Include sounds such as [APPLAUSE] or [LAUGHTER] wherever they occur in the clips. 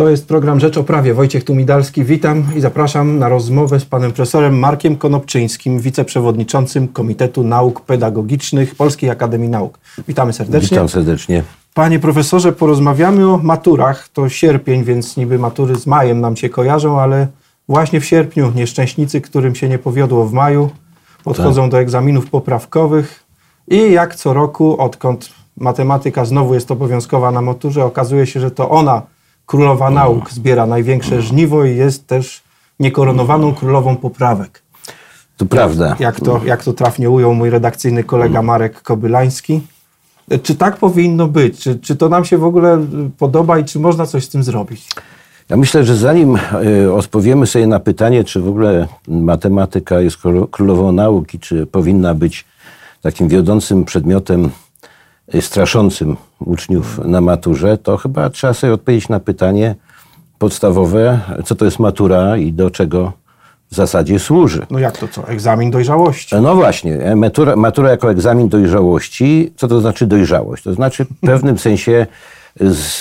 To jest program Rzecz o Prawie. Wojciech Tumidalski, witam i zapraszam na rozmowę z panem profesorem Markiem Konopczyńskim, wiceprzewodniczącym Komitetu Nauk Pedagogicznych Polskiej Akademii Nauk. Witamy serdecznie. Witam serdecznie. Panie profesorze, porozmawiamy o maturach. To sierpień, więc niby matury z majem nam się kojarzą, ale właśnie w sierpniu nieszczęśnicy, którym się nie powiodło w maju, podchodzą Tak. do egzaminów poprawkowych i jak co roku, odkąd matematyka znowu jest obowiązkowa na maturze, okazuje się, że to ona, królowa nauk, zbiera największe żniwo i jest też niekoronowaną królową poprawek. To prawda. Jak to, jak to trafnie ujął mój redakcyjny kolega Marek Kobylański. Czy tak powinno być? Czy, czy to nam się w ogóle podoba i czy można coś z tym zrobić? Ja myślę, że zanim y, odpowiemy sobie na pytanie, czy w ogóle matematyka jest król- królową nauki, czy powinna być takim wiodącym przedmiotem straszącym uczniów na maturze, to chyba trzeba sobie odpowiedzieć na pytanie podstawowe, co to jest matura i do czego w zasadzie służy. No jak to co? Egzamin dojrzałości. No właśnie, e, matura, matura jako egzamin dojrzałości. Co to znaczy dojrzałość? To znaczy w pewnym [LAUGHS] sensie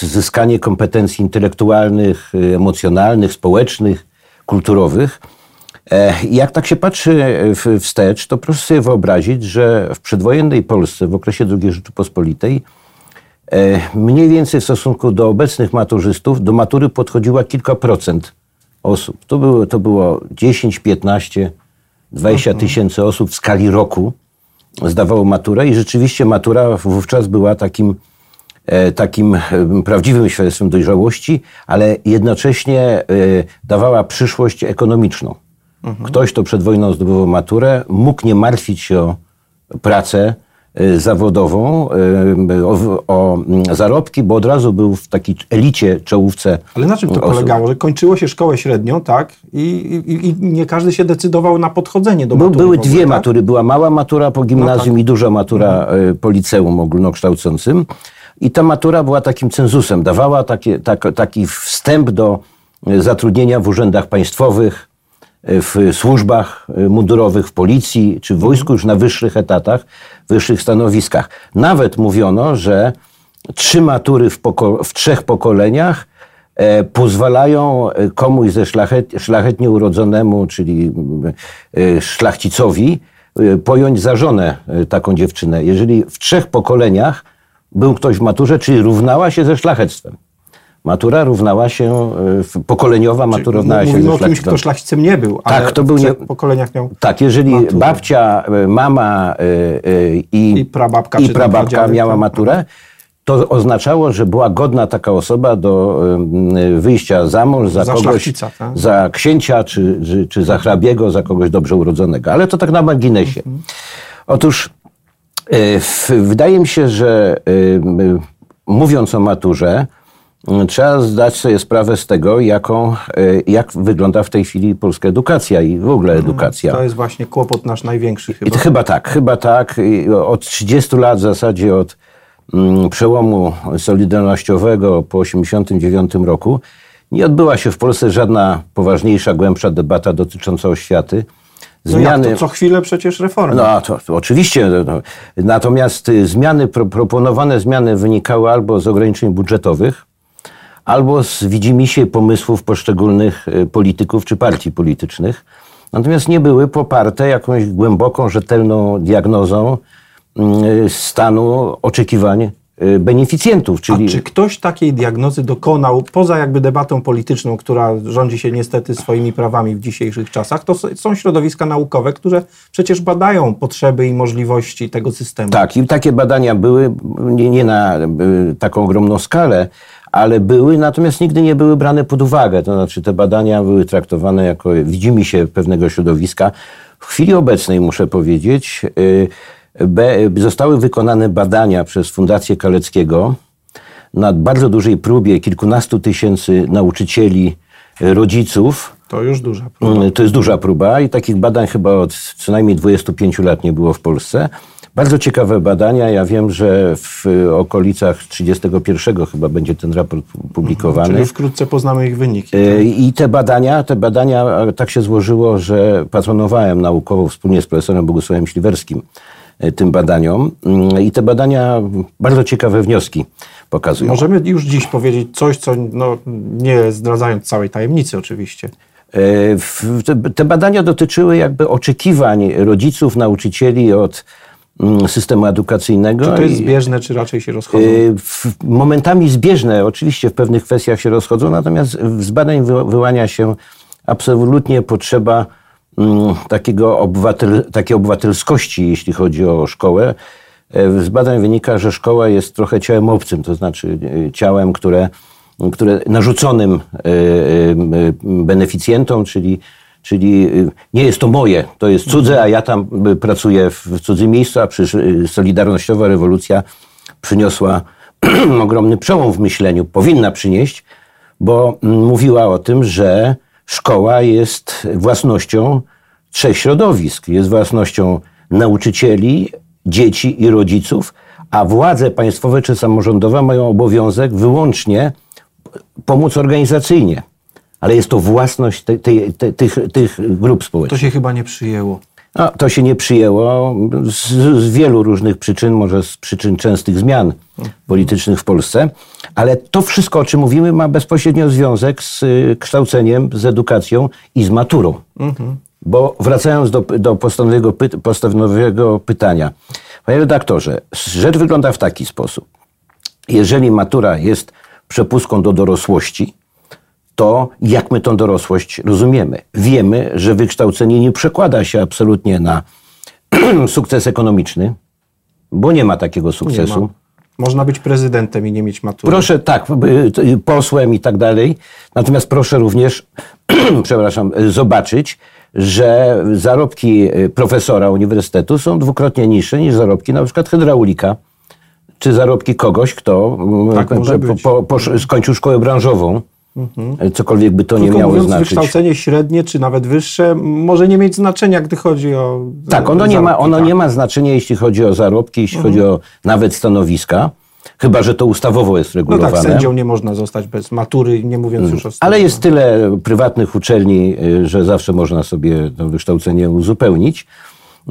zyskanie kompetencji intelektualnych, y, emocjonalnych, społecznych, kulturowych. E, Jak tak się patrzy w- wstecz, to proszę sobie wyobrazić, że w przedwojennej Polsce, w okresie II Rzeczypospolitej, e, mniej więcej w stosunku do obecnych maturzystów, do matury podchodziła kilka procent osób. To było, to było 10, 15, 20 tysięcy osób w skali roku zdawało maturę i rzeczywiście matura wówczas była takim, e, takim e, prawdziwym świadectwem dojrzałości, ale jednocześnie e, dawała przyszłość ekonomiczną. Ktoś, kto przed wojną zdobywał maturę, mógł nie martwić się o pracę e, zawodową, e, o, o mm, zarobki, bo od razu był w takiej elicie, czołówce Ale na czym to osób. polegało? Że kończyło się szkołę średnią, tak? I, i, i nie każdy się decydował na podchodzenie do matury. były ogóle, dwie tak? matury. Była mała matura po gimnazjum tak. i duża matura e, po liceum ogólnokształcącym. I ta matura była takim cenzusem. Dawała takie, tak, taki wstęp do zatrudnienia w urzędach państwowych, w służbach e, mundurowych, w policji czy w wojsku już na wyższych etatach, wyższych stanowiskach. Nawet mówiono, że trzy matury w, poko- w trzech pokoleniach e, pozwalają e, komuś ze szlachet, szlachetnie urodzonemu, czyli e, szlachcicowi, e, pojąć za żonę e, taką dziewczynę. Jeżeli w trzech pokoleniach był ktoś w maturze, czyli równała się ze szlachectwem. Matura równała się, w- pokoleniowa matura równała się Mówimy o kimś, kto szlachcicem nie był, ale Tak, to był nie- pokoleniach miał... Tak, jeżeli maturę. babcia, e, mama e, i, I prababka, i prababka miała tak. maturę, to oznaczało, że była godna taka osoba do wyjścia za mąż, za, Za kogoś, tak? za księcia, czy, czy, czy za hrabiego, za kogoś dobrze urodzonego. Ale to tak na marginesie. Mhm. Otóż w, wydaje mi się, że mówiąc o maturze, trzeba zdać sobie sprawę z tego, jaką, e, jak wygląda w tej chwili polska edukacja i w ogóle edukacja. To jest właśnie kłopot nasz największy I chyba. to chyba tak, chyba tak. I Od 30 lat w zasadzie od mm, przełomu solidarnościowego po 89 roku nie odbyła się w Polsce żadna poważniejsza, głębsza debata dotycząca oświaty. No jak to? Co chwilę przecież reformy. No to, to oczywiście. no, no. Natomiast y, zmiany, pro, proponowane zmiany wynikały albo z ograniczeń budżetowych, albo z widzimisię pomysłów poszczególnych y, polityków czy partii politycznych. Natomiast nie były poparte jakąś głęboką, rzetelną diagnozą y, stanu oczekiwań beneficjentów. Czyli A czy ktoś takiej diagnozy dokonał, poza jakby debatą polityczną, która rządzi się niestety swoimi prawami w dzisiejszych czasach, to są środowiska naukowe, które przecież badają potrzeby i możliwości tego systemu. Tak, i takie badania były, nie, nie na y, taką ogromną skalę, ale były, natomiast nigdy nie były brane pod uwagę. To znaczy te badania były traktowane jako widzimy się pewnego środowiska. W chwili obecnej, muszę powiedzieć, y, be, zostały wykonane badania przez Fundację Kaleckiego na bardzo dużej próbie kilkunastu tysięcy nauczycieli, y, rodziców, To już duża próba. Mm, To jest duża próba i takich badań chyba od co najmniej 25 lat nie było w Polsce. Bardzo ciekawe badania. Ja wiem, że w okolicach 31 chyba będzie ten raport publikowany. Czyli wkrótce poznamy ich wyniki. E, I te badania, te badania, e, tak się złożyło, że patronowałem naukowo wspólnie z profesorem Bogusławem Śliwerskim e, tym badaniom. Mm, I te badania bardzo ciekawe wnioski pokazują. Możemy już dziś powiedzieć coś, co no, nie zdradzając całej tajemnicy oczywiście. E, te- badania dotyczyły jakby oczekiwań rodziców, nauczycieli od mm, systemu edukacyjnego. Czy to jest zbieżne, czy raczej się rozchodzą? W- Momentami zbieżne, oczywiście w pewnych kwestiach się rozchodzą, natomiast z badań wy- wyłania się absolutnie potrzeba takiego obywatel, takiej obywatelskości, jeśli chodzi o szkołę. E, Z badań wynika, że szkoła jest trochę ciałem obcym, to znaczy e, ciałem, które, które narzuconym e, beneficjentom, czyli Czyli nie jest to moje, to jest cudze, a ja tam pracuję w cudzym miejscu, a przecież Solidarnościowa rewolucja przyniosła [CLEARS THROAT] ogromny przełom w myśleniu, powinna przynieść, bo mm, mówiła o tym, że szkoła jest własnością trzech środowisk. Jest własnością nauczycieli, dzieci i rodziców, a władze państwowe czy samorządowe mają obowiązek wyłącznie pomóc organizacyjnie. Ale jest to własność te, te, te, tych, tych grup To społecznych. się chyba nie przyjęło. No, to się nie przyjęło z, z wielu różnych przyczyn, może z przyczyn częstych zmian politycznych w Polsce, ale to wszystko, o czym mówimy, ma bezpośrednio związek z y, kształceniem, z edukacją i z maturą. Bo wracając do, do podstawowego, py, podstawowego pytania. Panie redaktorze, rzecz wygląda w taki sposób. Jeżeli matura jest przepustką do dorosłości, to jak my tą dorosłość rozumiemy? Wiemy, że wykształcenie nie przekłada się absolutnie na [CLEARS THROAT] sukces ekonomiczny, bo nie ma takiego sukcesu. ma. Można być prezydentem i nie mieć matury. Proszę, tak, y, y, posłem i tak dalej. Natomiast proszę również, [CLEARS THROAT] przepraszam, zobaczyć, że zarobki y, profesora uniwersytetu są dwukrotnie niższe niż zarobki na przykład hydraulika, czy zarobki kogoś, kto mm, Tak być. po, po, skończył szkołę branżową. Cokolwiek by to nie Tylko miało mówiąc, znaczyć. wykształcenie średnie, czy nawet wyższe, może nie mieć znaczenia, gdy chodzi o. Tak, ono, nie ma, ono tak. nie ma znaczenia, jeśli chodzi o zarobki, jeśli chodzi o nawet stanowiska, chyba że to ustawowo jest No regulowane. tak, sędzią nie można zostać bez matury, nie mówiąc już o Ale studiach. jest tyle prywatnych uczelni, y, że zawsze można sobie to wykształcenie uzupełnić.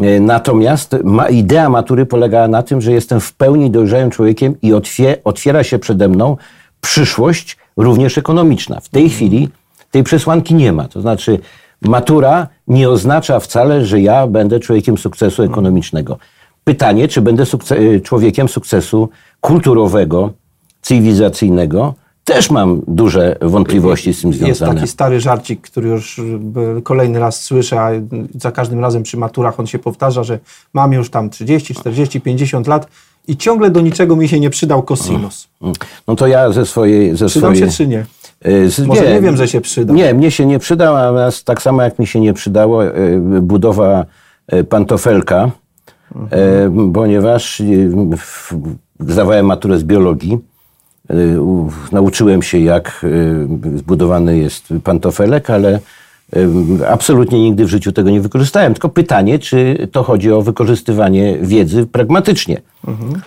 Y, Natomiast ma, idea matury polegała na tym, że jestem w pełni dojrzałym człowiekiem i otwie, otwiera się przede mną przyszłość również ekonomiczna. W tej chwili tej przesłanki nie ma. To znaczy matura nie oznacza wcale, że ja będę człowiekiem sukcesu ekonomicznego. Pytanie, czy będę y, człowiekiem sukcesu kulturowego, cywilizacyjnego, też mam duże wątpliwości z tym Jest związane. taki stary żarcik, który już y, kolejny raz słyszę, a za każdym razem przy maturach on się powtarza, że mam już tam 30, 40, 50 lat i ciągle do niczego mi się nie przydał kosinus. No to ja ze swojej... Ze Przydał swojej się czy nie? Z- Może nie wiem, że się przydał. Nie, mnie się nie przydał, natomiast tak samo jak mi się nie przydało y, budowa y, pantofelka, y, ponieważ zdawałem maturę z biologii. Nauczyłem się, jak zbudowany jest pantofelek, ale absolutnie nigdy w życiu tego nie wykorzystałem. Tylko pytanie, czy to chodzi o wykorzystywanie wiedzy pragmatycznie.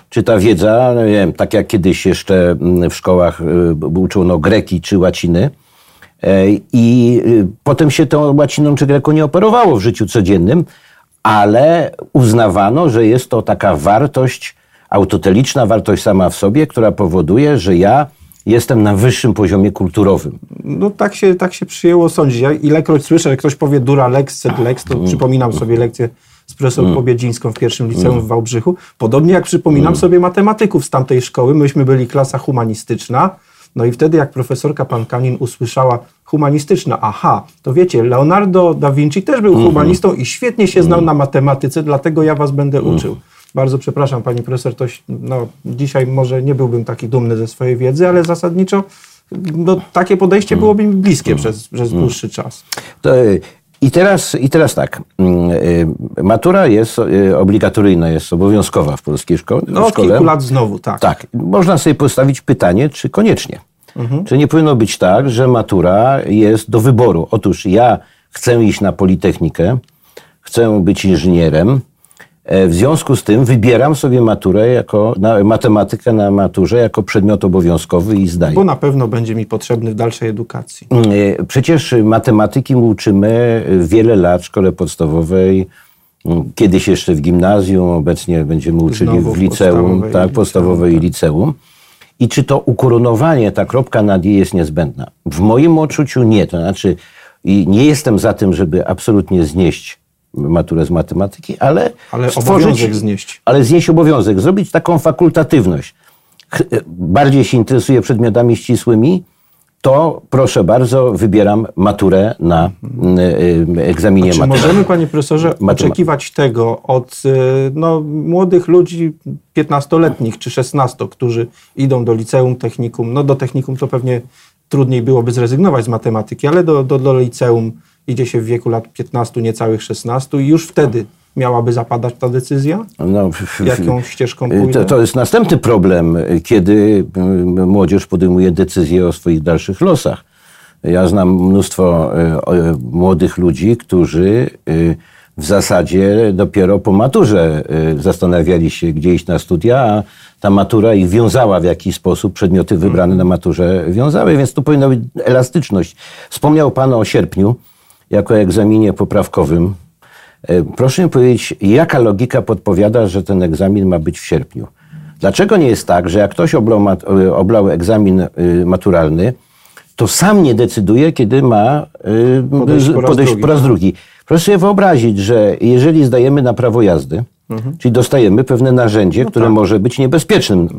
Czy ta wiedza, no nie wiem, tak jak kiedyś jeszcze mm, w szkołach y, uczono greki czy łaciny, e, i y, potem się tą łaciną czy greką nie operowało w życiu codziennym, ale uznawano, że jest to taka wartość autoteliczna, wartość sama w sobie, która powoduje, że ja jestem na wyższym poziomie kulturowym. No tak się, tak się przyjęło sądzić. Ja ilekroć słyszę, że ktoś powie dura lex, sed lex, to przypominam sobie lekcję z profesor Pobiedzińską w pierwszym liceum w Wałbrzychu. Podobnie jak przypominam sobie matematyków z tamtej szkoły. Myśmy byli klasa humanistyczna. No i wtedy jak profesorka Pankanin usłyszała humanistyczna, aha, to wiecie, Leonardo da Vinci też był humanistą i świetnie się znał na matematyce, dlatego ja was będę uczył. Bardzo przepraszam, pani profesor, to, no, dzisiaj może nie byłbym taki dumny ze swojej wiedzy, ale zasadniczo no, takie podejście byłoby mi bliskie przez, przez dłuższy czas. To, y, i, teraz, I teraz tak. mm, y, Matura jest y, obligatoryjna, jest obowiązkowa w polskiej szko- No od szkole. kilku lat znowu, tak. Tak, można sobie postawić pytanie, czy koniecznie. Mhm. Czy nie powinno być tak, że matura jest do wyboru? Otóż ja chcę iść na Politechnikę, chcę być inżynierem, e, w związku z tym wybieram sobie maturę jako, na, matematykę na maturze jako przedmiot obowiązkowy i zdaję. Bo na pewno będzie mi potrzebny w dalszej edukacji. E, Przecież matematyki uczymy wiele lat w szkole podstawowej, mm, kiedyś jeszcze w gimnazjum, obecnie będziemy uczyli Znowu w liceum, podstawowej tak, i podstawowej i liceum. I czy to ukoronowanie, ta kropka nad i jest niezbędna? W moim odczuciu nie. To znaczy, nie jestem za tym, żeby absolutnie znieść maturę z matematyki, ale, Ale stworzyć, obowiązek znieść. ale znieść obowiązek, zrobić taką fakultatywność. Ch- Bardziej się interesuję przedmiotami ścisłymi, to proszę bardzo, wybieram maturę na y, y, egzaminie Czy maturalnym. możemy, panie profesorze, oczekiwać tego od y, no, młodych ludzi 15-letnich czy 16, którzy idą do liceum, technikum? No do technikum to pewnie trudniej byłoby zrezygnować z matematyki, ale do, do, do liceum idzie się w wieku lat 15, niecałych 16 i już wtedy miałaby zapadać ta decyzja? No, Jaką ścieżką To, pójdę? to jest następny problem, kiedy y, młodzież podejmuje decyzje o swoich dalszych losach. Ja znam mnóstwo y, o- młodych ludzi, którzy y, w zasadzie dopiero po maturze zastanawiali się, gdzie iść na studia, a ta matura ich wiązała w jakiś sposób, przedmioty wybrane na maturze wiązały, więc tu powinna być elastyczność. Wspomniał Pan o sierpniu jako egzaminie poprawkowym. E, Proszę mi powiedzieć, jaka logika podpowiada, że ten egzamin ma być w sierpniu? Dlaczego nie jest tak, że jak ktoś oblał, e, oblał egzamin y, maturalny, to sam nie decyduje, kiedy ma Podejść po raz podejść drugi. po raz drugi? Proszę sobie wyobrazić, że jeżeli zdajemy na prawo jazdy, Mhm. czyli dostajemy pewne narzędzie, które tak. może być niebezpiecznym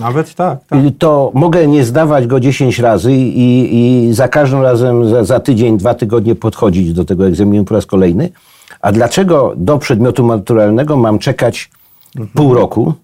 Nawet tak, tak. to mogę nie zdawać go 10 razy i, i za każdym razem za, za tydzień, dwa tygodnie podchodzić do tego egzaminu po raz kolejny. A dlaczego do przedmiotu maturalnego mam czekać pół roku?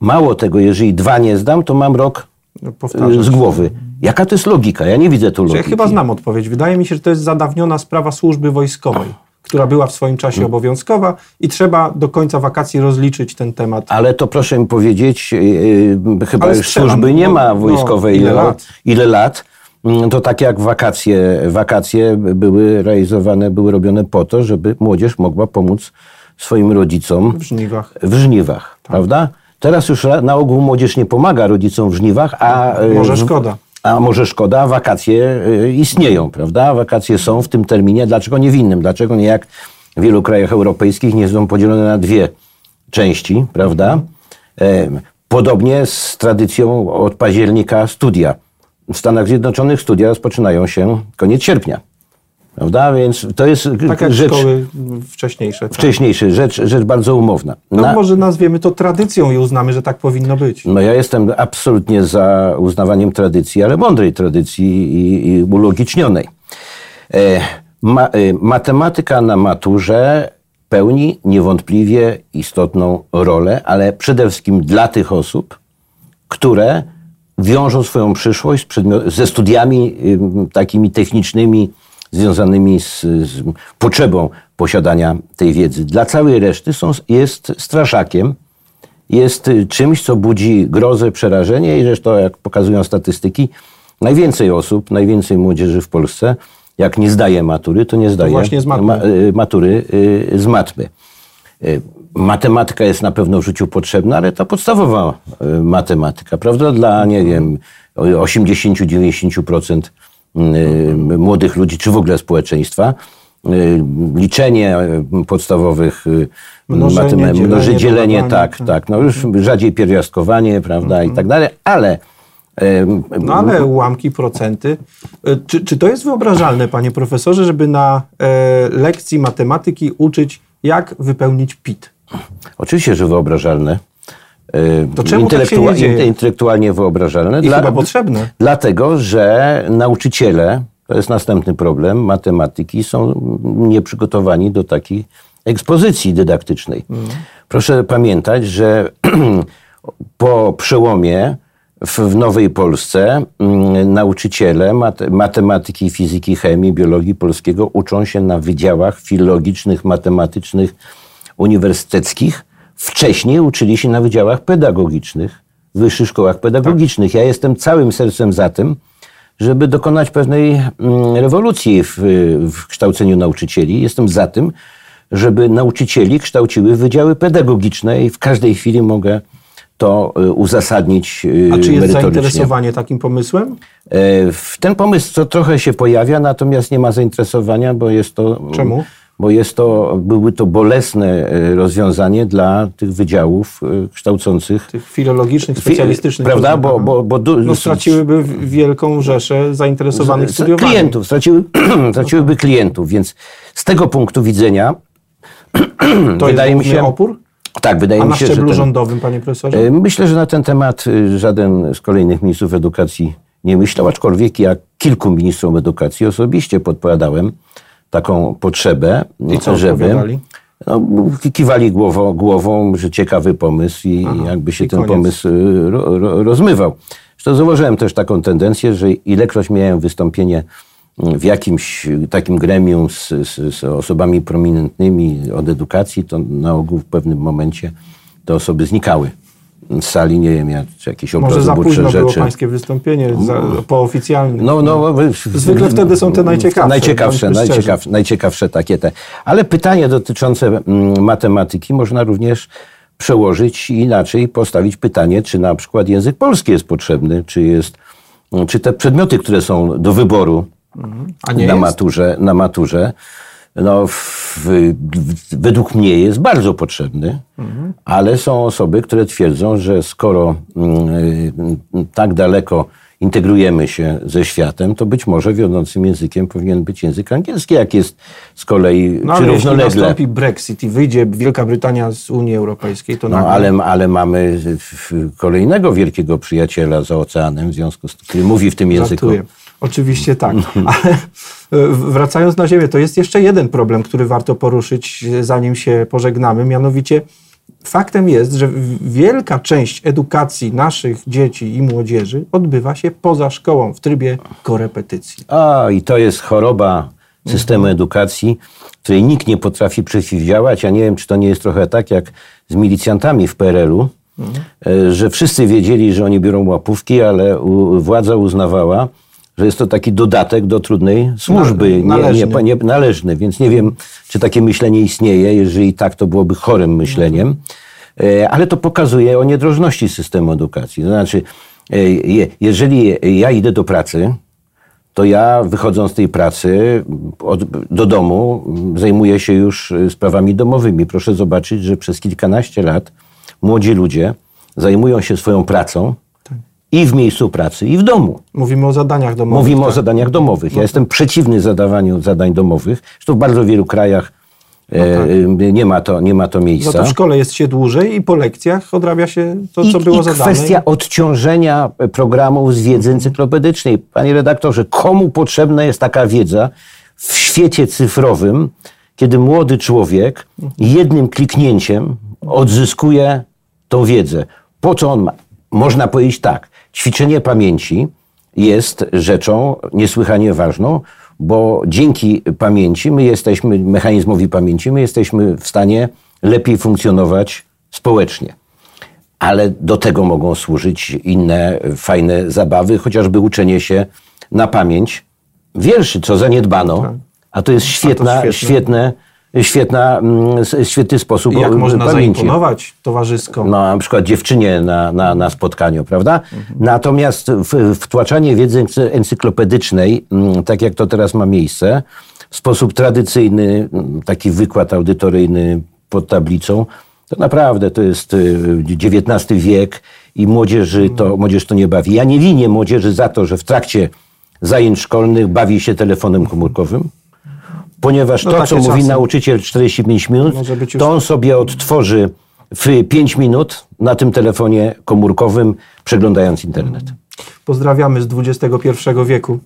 Mało tego, jeżeli dwa nie zdam, to mam rok No, y, Powtarzam. z głowy. Jaka to jest logika? Ja nie widzę tu Ja logiki. chyba znam odpowiedź. Wydaje mi się, że to jest zadawniona sprawa służby wojskowej, która była w swoim czasie Mm. obowiązkowa i trzeba do końca wakacji rozliczyć ten temat. Ale to proszę mi powiedzieć, yy, chyba Ale już strzelam, służby nie no, ma no, wojskowej. ile no, lat? Ile lat? Mm, To tak jak wakacje, wakacje były realizowane, były robione po to, żeby młodzież mogła pomóc swoim rodzicom W żniwach. w żniwach, prawda? Teraz już na ogół młodzież nie pomaga rodzicom w żniwach, a... yy, Może szkoda. A może szkoda, wakacje y, istnieją, prawda? Wakacje są w tym terminie, dlaczego nie w innym? Dlaczego nie jak w wielu krajach europejskich nie są podzielone na dwie części, prawda? Podobnie z tradycją od października studia. W Stanach Zjednoczonych studia rozpoczynają się koniec sierpnia, prawda? Więc to jest Tak jak rzecz szkoły wcześniejsze. Tak. wcześniejsza, rzecz, rzecz bardzo umowna. No Na- może nazwiemy to tradycją i uznamy, że tak powinno być. no ja jestem absolutnie za uznawaniem tradycji, ale mądrej tradycji i, i ulogicznionej. E, ma, e, matematyka na maturze pełni niewątpliwie istotną rolę, ale przede wszystkim dla tych osób, które wiążą swoją przyszłość ze studiami ym, takimi technicznymi, związanymi z, z potrzebą posiadania tej wiedzy. Dla całej reszty są, jest straszakiem, jest y, czymś, co budzi grozę, przerażenie i zresztą, jak pokazują statystyki, najwięcej osób, najwięcej młodzieży w Polsce, jak nie zdaje matury, to nie zdaje właśnie z matmy. ma, y, matury y, z matmy. Y, Matematyka jest na pewno w życiu potrzebna, ale ta podstawowa y, matematyka, prawda, dla, nie wiem, 80-90% y, młodych ludzi, czy w ogóle społeczeństwa, y, liczenie y, podstawowych y, Mnożenie, dzielenie, mnoży- dzielenie, dodawanie, tak, tak, no już rzadziej pierwiastkowanie, prawda, i tak dalej, ale No ale ułamki, procenty. Czy, czy to jest wyobrażalne, panie profesorze, żeby na e, lekcji matematyki uczyć, jak wypełnić PIT? Oczywiście, że wyobrażalne. Y, To czemu tak Intelektualnie wyobrażalne. I chyba potrzebne. Dlatego, że nauczyciele, to jest następny problem, matematyki są nieprzygotowani do takiej ekspozycji dydaktycznej. Mhm. Proszę pamiętać, że [CLEARS THROAT] po przełomie w, w Nowej Polsce mm, nauczyciele mat, matematyki, fizyki, chemii, biologii polskiego uczą się na wydziałach filologicznych, matematycznych, uniwersyteckich. Wcześniej uczyli się na wydziałach pedagogicznych, w wyższych szkołach pedagogicznych. Ja jestem całym sercem za tym, żeby dokonać pewnej mm, rewolucji w, w kształceniu nauczycieli. Jestem za tym, żeby nauczycieli kształciły wydziały pedagogiczne i w każdej chwili mogę to y, uzasadnić y, A czy jest zainteresowanie takim pomysłem? E, W ten pomysł to trochę się pojawia, natomiast nie ma zainteresowania, bo jest to. Czemu? Bo jest to, były to bolesne e, rozwiązanie dla tych wydziałów e, kształcących. Tych filologicznych, Fi- specjalistycznych. Prawda? Bo, bo, bo du- no, straciłyby wielką rzeszę zainteresowanych studiowaniem. klientów, straciły, [CLEARS THROAT] straciłyby klientów, więc z tego punktu widzenia [CLEARS THROAT] To wydaje mi się, opór? tak, wydaje A mi na się, że szczeblu ten, rządowym, panie profesorze? E, Myślę, że na ten temat żaden z kolejnych ministrów edukacji nie myślał, aczkolwiek ja kilku ministrom edukacji osobiście podpowiadałem taką potrzebę, I co żeby no, kiwali głową, głową, że ciekawy pomysł i Aha, jakby się i ten koniec. pomysł y, ro, ro, rozmywał. Zresztą zauważyłem też taką tendencję, że ilekroć miałem wystąpienie w jakimś takim gremium z, z, z osobami prominentnymi od edukacji, to na ogół w pewnym momencie te osoby znikały sali, nie wiem, jakieś Może za późno było rzeczy. pańskie wystąpienie, za, po oficjalnym. No, no, wy- Zwykle wtedy są te najciekawsze, Najciekawsze, najciekawsze, najciekawsze takie te. Ale pytanie dotyczące mm, matematyki można również przełożyć i inaczej postawić pytanie, czy na przykład język polski jest potrzebny, czy jest, czy te przedmioty, które są do wyboru nie na jest? maturze, na maturze no, w, w, według mnie jest bardzo potrzebny, Mhm. ale są osoby, które twierdzą, że skoro mm, y, tak daleko integrujemy się ze światem, to być może wiodącym językiem powinien być język angielski, jak jest z kolei, No czy ale jeśli równolegle. nastąpi Brexit i wyjdzie Wielka Brytania z Unii Europejskiej, to No, nagle... ale, ale mamy kolejnego wielkiego przyjaciela za oceanem, w związku z tym, który mówi w tym języku. Żartuję. Oczywiście tak. [LAUGHS] Ale e, wracając na ziemię, to jest jeszcze jeden problem, który warto poruszyć, zanim się pożegnamy. Mianowicie faktem jest, że wielka część edukacji naszych dzieci i młodzieży odbywa się poza szkołą, w trybie korepetycji. A, i to jest choroba systemu edukacji, której nikt nie potrafi przeciwdziałać. Ja nie wiem, czy to nie jest trochę tak jak z milicjantami w PRL-u, e, że wszyscy wiedzieli, że oni biorą łapówki, ale władza uznawała, że jest to taki dodatek do trudnej służby, nie, należny. nie, nie, należny. Więc nie wiem, czy takie myślenie istnieje. Jeżeli tak, to byłoby chorym myśleniem. E, Ale to pokazuje o niedrożności systemu edukacji. To znaczy, e, je- jeżeli ja idę do pracy, to ja wychodząc z tej pracy od, do domu zajmuję się już y, sprawami domowymi. Proszę zobaczyć, że przez kilkanaście lat młodzi ludzie zajmują się swoją pracą i w miejscu pracy, i w domu. Mówimy o zadaniach domowych. Mówimy o tak. zadaniach domowych. Ja jestem przeciwny zadawaniu zadań domowych. Zresztą w bardzo wielu krajach e, y, nie, ma to, nie ma to miejsca. to w szkole jest się dłużej i po lekcjach odrabia się to, co I, było i zadane. kwestia odciążenia programów z wiedzy encyklopedycznej. Panie redaktorze, komu potrzebna jest taka wiedza w świecie cyfrowym, kiedy młody człowiek jednym kliknięciem odzyskuje tą wiedzę? Po co on ma? Można powiedzieć tak, ćwiczenie pamięci jest rzeczą niesłychanie ważną, bo dzięki pamięci my jesteśmy, mechanizmowi pamięci, my jesteśmy w stanie lepiej funkcjonować społecznie. Ale do tego mogą służyć inne fajne zabawy, chociażby uczenie się na pamięć wierszy, co zaniedbano, a to jest świetna, świetne. świetne, świetna, mm, świetny sposób I jak można pamięci. zaimponować towarzysko. No, na przykład dziewczynie na, na, na spotkaniu, prawda? Natomiast w, wtłaczanie wiedzy ency- encyklopedycznej, mm, tak jak to teraz ma miejsce, w sposób tradycyjny, mm, taki wykład audytoryjny pod tablicą, to naprawdę to jest y, XIX wiek i młodzieży to, młodzież to nie bawi. Ja nie winię młodzieży za to, że w trakcie zajęć szkolnych bawi się telefonem komórkowym, ponieważ No to, co mówi czasy. nauczyciel 45 minut, to on sobie odtworzy w 5 minut na tym telefonie komórkowym, przeglądając internet. Pozdrawiamy z XXI wieku.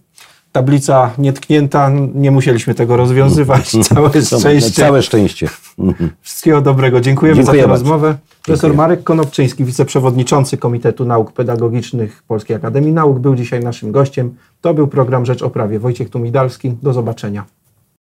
Tablica nietknięta, nie musieliśmy tego rozwiązywać. [LAUGHS] Całe szczęście. Całe szczęście. Wszystkiego dobrego. Dziękujemy Dziękuję za tę bardzo. rozmowę. Profesor Marek Konopczyński, wiceprzewodniczący Komitetu Nauk Pedagogicznych Polskiej Akademii Nauk, był dzisiaj naszym gościem. To był program Rzecz o Prawie. Wojciech Tumidalski. Do zobaczenia.